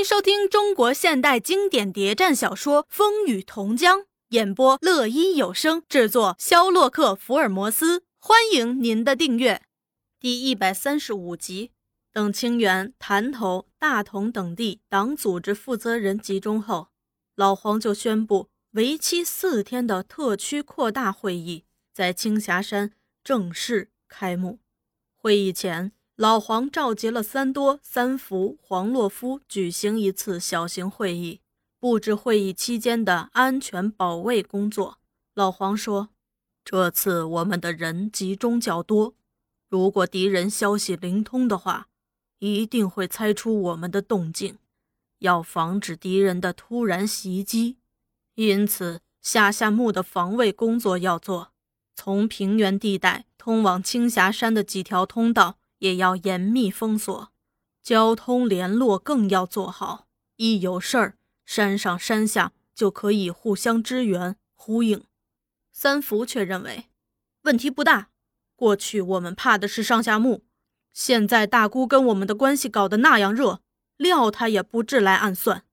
迎收听中国现代经典谍战小说《风雨同江》，演播乐音有声制作，肖洛克福尔摩斯。欢迎您的订阅。第一百三十五集，等清源、潭头、大同等地党组织负责人集中后，老黄就宣布为期四天的特区扩大会议在青霞山正式开幕。会议前。老黄召集了三多、三福、黄洛夫举行一次小型会议，布置会议期间的安全保卫工作。老黄说：“这次我们的人集中较多，如果敌人消息灵通的话，一定会猜出我们的动静，要防止敌人的突然袭击。因此，下夏木的防卫工作要做，从平原地带通往青霞山的几条通道。”也要严密封锁，交通联络更要做好。一有事儿，山上山下就可以互相支援呼应。三福却认为问题不大。过去我们怕的是上下木，现在大姑跟我们的关系搞得那样热，料他也不至来暗算，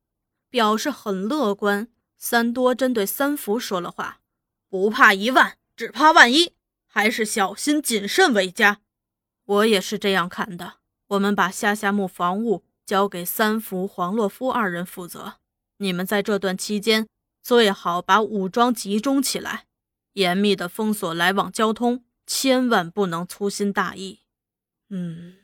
表示很乐观。三多针对三福说了话：不怕一万，只怕万一，还是小心谨慎为佳。我也是这样看的。我们把下夏木防务交给三福、黄洛夫二人负责。你们在这段期间最好把武装集中起来，严密的封锁来往交通，千万不能粗心大意。嗯，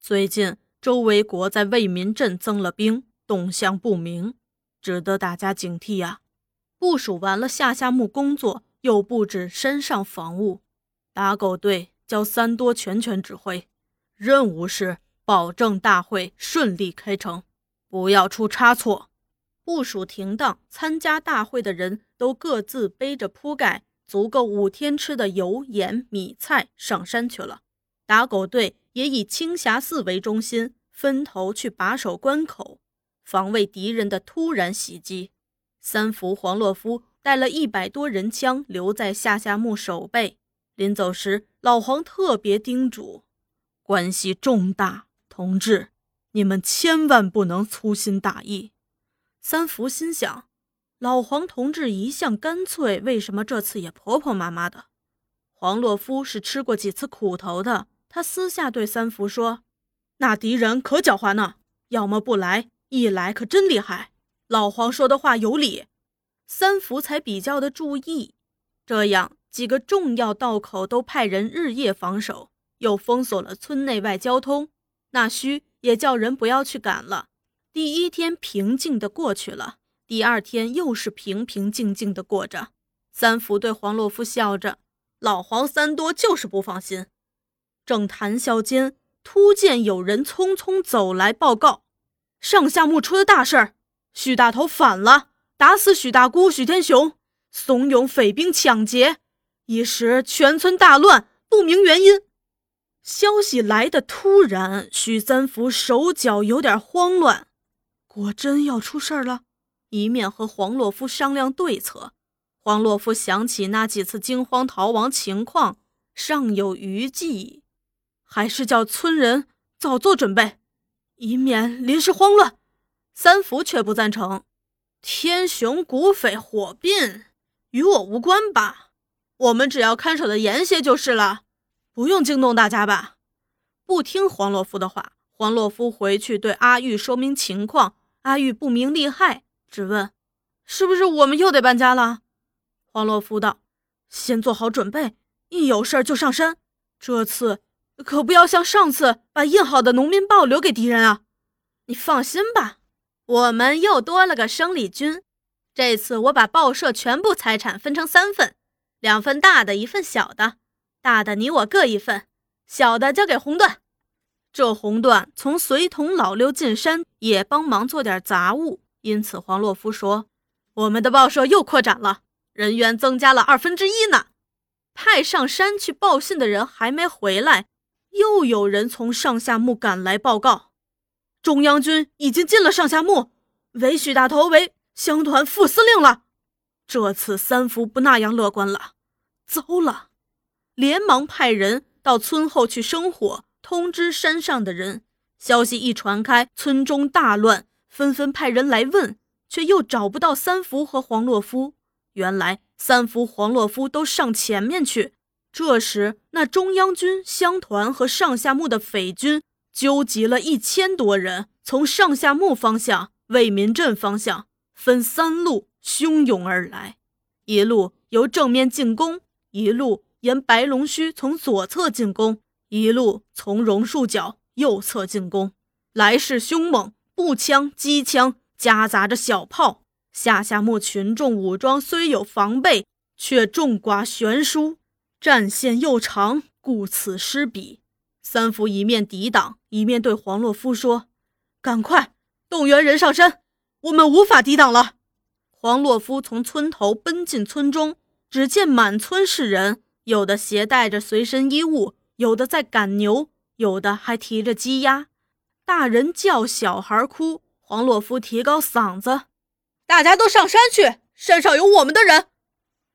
最近周围国在为民镇增了兵，动向不明，值得大家警惕呀。部署完了下夏木工作，又布置山上防务，打狗队。交三多全权指挥，任务是保证大会顺利开成，不要出差错。部署停当，参加大会的人都各自背着铺盖，足够五天吃的油盐米菜上山去了。打狗队也以青霞寺为中心，分头去把守关口，防卫敌人的突然袭击。三福黄洛夫带了一百多人枪留在下夏木守备。临走时，老黄特别叮嘱：“关系重大，同志，你们千万不能粗心大意。”三福心想：老黄同志一向干脆，为什么这次也婆婆妈妈的？黄洛夫是吃过几次苦头的，他私下对三福说：“那敌人可狡猾呢，要么不来，一来可真厉害。”老黄说的话有理，三福才比较的注意，这样。几个重要道口都派人日夜防守，又封锁了村内外交通。那须也叫人不要去赶了。第一天平静的过去了，第二天又是平平静静的过着。三福对黄洛夫笑着，老黄三多就是不放心。正谈笑间，突见有人匆匆走来报告：上下木出了大事儿，许大头反了，打死许大姑、许天雄，怂恿匪兵抢劫。一时全村大乱，不明原因。消息来的突然，许三福手脚有点慌乱。果真要出事了？一面和黄洛夫商量对策。黄洛夫想起那几次惊慌逃亡情况，尚有余悸，还是叫村人早做准备，以免临时慌乱。三福却不赞成。天雄古匪火并，与我无关吧？我们只要看守的严些就是了，不用惊动大家吧。不听黄洛夫的话，黄洛夫回去对阿玉说明情况。阿玉不明利害，只问：“是不是我们又得搬家了？”黄洛夫道：“先做好准备，一有事儿就上山。这次可不要像上次把印好的农民报留给敌人啊！你放心吧，我们又多了个生力军。这次我把报社全部财产分成三份。”两份大的，一份小的。大的你我各一份，小的交给红段。这红段从随同老六进山，也帮忙做点杂物。因此，黄洛夫说：“我们的报社又扩展了，人员增加了二分之一呢。”派上山去报信的人还没回来，又有人从上下木赶来报告：中央军已经进了上下木，委许大头为乡团副司令了。这次三福不那样乐观了。糟了！连忙派人到村后去生火，通知山上的人。消息一传开，村中大乱，纷纷派人来问，却又找不到三福和黄洛夫。原来三福、黄洛夫都上前面去。这时，那中央军乡团和上下木的匪军纠集了一千多人，从上下木方向、为民镇方向分三路汹涌而来，一路由正面进攻，一路沿白龙须从左侧进攻，一路从榕树脚右侧进攻，来势凶猛。步枪、机枪夹杂着小炮，下下木群众武装虽有防备，却众寡悬殊，战线又长，故此失彼。三福一面抵挡，一面对黄洛夫说：“赶快动员人上山，我们无法抵挡了。”黄洛夫从村头奔进村中，只见满村是人，有的携带着随身衣物，有的在赶牛，有的还提着鸡鸭。大人叫，小孩哭。黄洛夫提高嗓子：“大家都上山去，山上有我们的人。”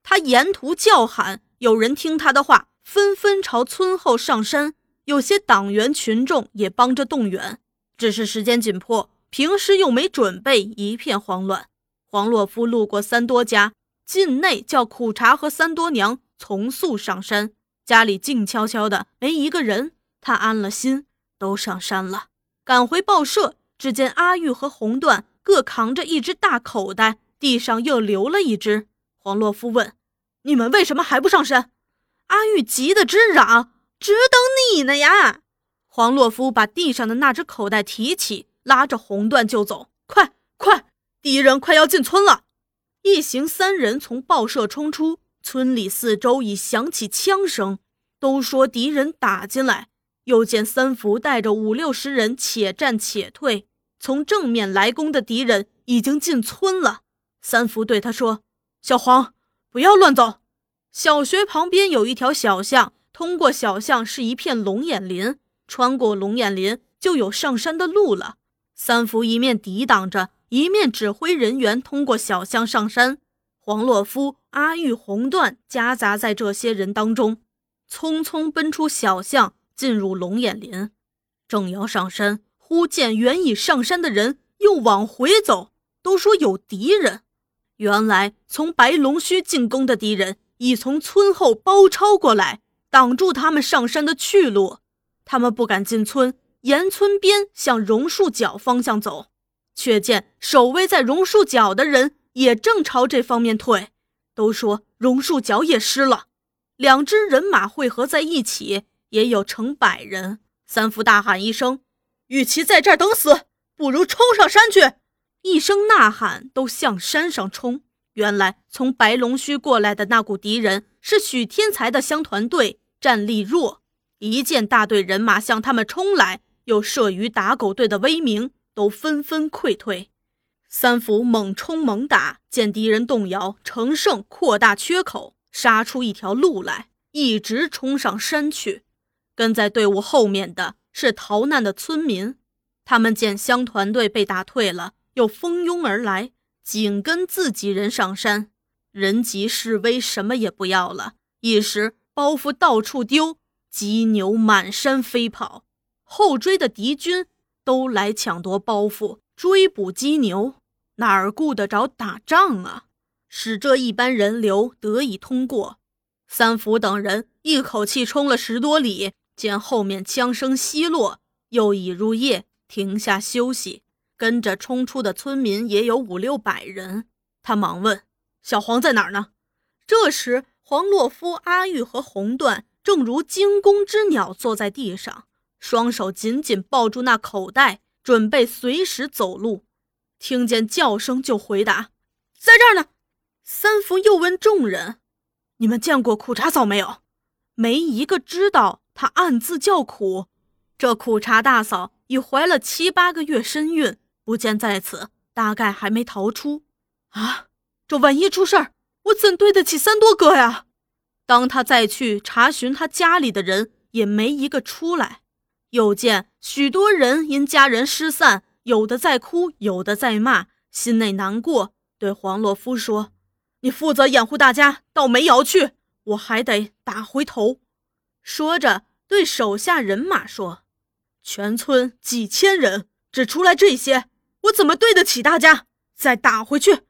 他沿途叫喊，有人听他的话，纷纷朝村后上山。有些党员群众也帮着动员，只是时间紧迫，平时又没准备，一片慌乱。黄洛夫路过三多家，境内叫苦茶和三多娘从速上山，家里静悄悄的，没一个人。他安了心，都上山了。赶回报社，只见阿玉和红缎各扛着一只大口袋，地上又留了一只。黄洛夫问：“你们为什么还不上山？”阿玉急得直嚷：“只等你呢呀！”黄洛夫把地上的那只口袋提起，拉着红缎就走：“快快，敌人快要进村了！”一行三人从报社冲出，村里四周已响起枪声，都说敌人打进来。又见三福带着五六十人且战且退，从正面来攻的敌人已经进村了。三福对他说：“小黄，不要乱走。小学旁边有一条小巷，通过小巷是一片龙眼林，穿过龙眼林就有上山的路了。”三福一面抵挡着，一面指挥人员通过小巷上山。黄洛夫、阿玉、红缎夹杂在这些人当中，匆匆奔出小巷。进入龙眼林，正要上山，忽见原已上山的人又往回走，都说有敌人。原来从白龙须进攻的敌人已从村后包抄过来，挡住他们上山的去路。他们不敢进村，沿村边向榕树脚方向走，却见守卫在榕树脚的人也正朝这方面退。都说榕树脚也失了，两支人马汇合在一起。也有成百人，三福大喊一声：“与其在这儿等死，不如冲上山去！”一声呐喊，都向山上冲。原来从白龙须过来的那股敌人是许天才的乡团队，战力弱。一见大队人马向他们冲来，又慑于打狗队的威名，都纷纷溃退。三福猛冲猛打，见敌人动摇，乘胜扩大缺口，杀出一条路来，一直冲上山去。跟在队伍后面的是逃难的村民，他们见乡团队被打退了，又蜂拥而来，紧跟自己人上山。人急势危，什么也不要了，一时包袱到处丢，鸡牛满山飞跑。后追的敌军都来抢夺包袱，追捕鸡牛，哪儿顾得着打仗啊？使这一般人流得以通过。三福等人一口气冲了十多里。见后面枪声稀落，又已入夜，停下休息。跟着冲出的村民也有五六百人。他忙问：“小黄在哪儿呢？”这时，黄洛夫、阿玉和红缎正如惊弓之鸟，坐在地上，双手紧紧抱住那口袋，准备随时走路。听见叫声就回答：“在这儿呢。”三福又问众人：“你们见过苦茶嫂没有？”没一个知道。他暗自叫苦，这苦茶大嫂已怀了七八个月身孕，不见在此，大概还没逃出。啊，这万一出事儿，我怎对得起三多哥呀？当他再去查询他家里的人，也没一个出来。又见许多人因家人失散，有的在哭，有的在骂，心内难过，对黄洛夫说：“你负责掩护大家到煤窑去，我还得打回头。”说着。对手下人马说：“全村几千人，只出来这些，我怎么对得起大家？再打回去！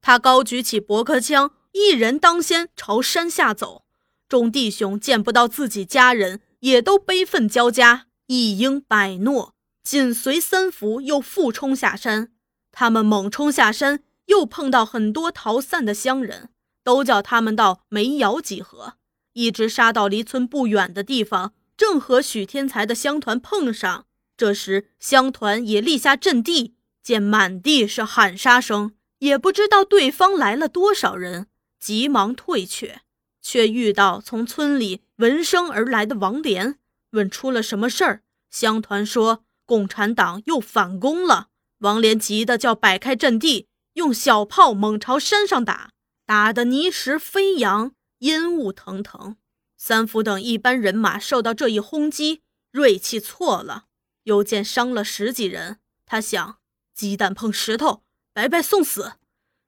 他高举起驳壳枪，一人当先朝山下走。众弟兄见不到自己家人，也都悲愤交加，一应百诺，紧随三福，又复冲下山。他们猛冲下山，又碰到很多逃散的乡人，都叫他们到梅窑集合，一直杀到离村不远的地方，正和许天才的乡团碰上。这时，乡团也立下阵地，见满地是喊杀声，也不知道对方来了多少人，急忙退却。却遇到从村里闻声而来的王连，问出了什么事儿。乡团说共产党又反攻了。王连急得叫摆开阵地，用小炮猛朝山上打，打得泥石飞扬，烟雾腾腾。三福等一班人马受到这一轰击，锐气错了，又见伤了十几人。他想，鸡蛋碰石头，白白送死，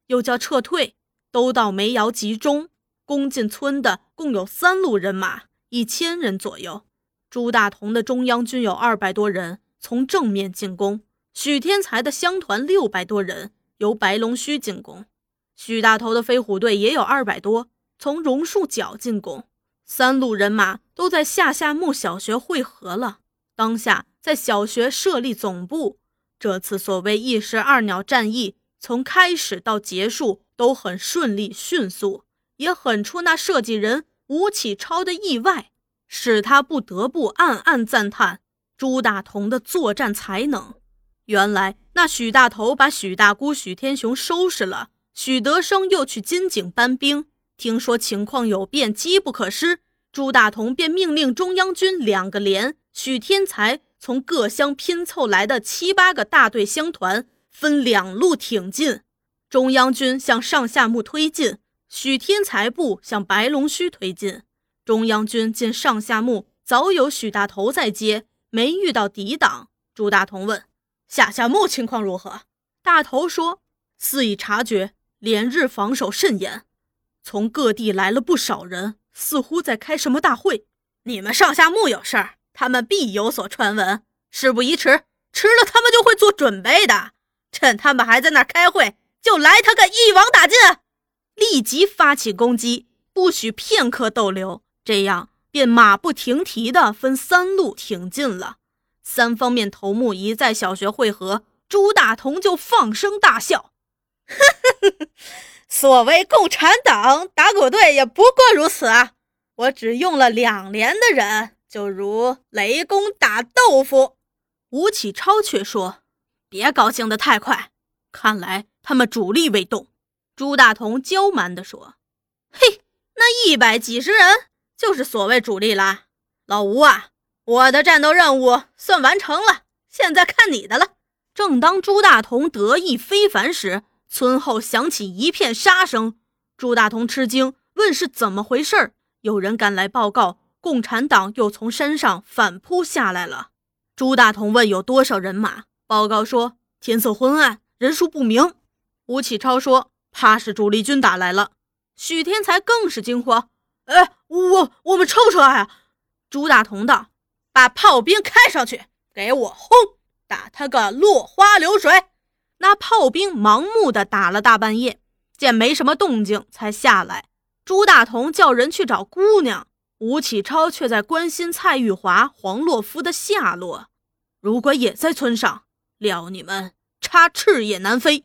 又叫撤退，都到煤窑集中。攻进村的共有三路人马，一千人左右。朱大同的中央军有二百多人，从正面进攻；许天才的乡团六百多人，由白龙须进攻；许大头的飞虎队也有二百多，从榕树脚进攻。三路人马都在下夏木小学汇合了，当下在小学设立总部。这次所谓一石二鸟战役，从开始到结束都很顺利迅速。也很出那设计人吴启超的意外，使他不得不暗暗赞叹朱大同的作战才能。原来那许大头把许大姑、许天雄收拾了，许德生又去金井搬兵，听说情况有变，机不可失，朱大同便命令中央军两个连、许天才从各乡拼凑来的七八个大队乡团分两路挺进，中央军向上下木推进。许天才部向白龙须推进，中央军进上下木，早有许大头在接，没遇到敌挡。朱大同问：“下下木情况如何？”大头说：“肆意察觉，连日防守甚严，从各地来了不少人，似乎在开什么大会。你们上下木有事儿，他们必有所传闻。事不宜迟，迟了他们就会做准备的。趁他们还在那儿开会，就来他个一网打尽。”立即发起攻击，不许片刻逗留。这样便马不停蹄地分三路挺进了。三方面头目一在小学会合，朱大同就放声大笑：“ 所谓共产党打狗队也不过如此啊！我只用了两连的人，就如雷公打豆腐。”吴启超却说：“别高兴得太快，看来他们主力未动。”朱大同娇蛮地说：“嘿，那一百几十人就是所谓主力啦。老吴啊，我的战斗任务算完成了，现在看你的了。”正当朱大同得意非凡时，村后响起一片杀声。朱大同吃惊，问是怎么回事。有人赶来报告，共产党又从山上反扑下来了。朱大同问有多少人马，报告说天色昏暗，人数不明。吴启超说。怕是主力军打来了，许天才更是惊慌。哎，我我们撤不撤呀？朱大同道：“把炮兵开上去，给我轰，打他个落花流水。”那炮兵盲目的打了大半夜，见没什么动静，才下来。朱大同叫人去找姑娘，吴启超却在关心蔡玉华、黄洛夫的下落。如果也在村上，料你们插翅也难飞。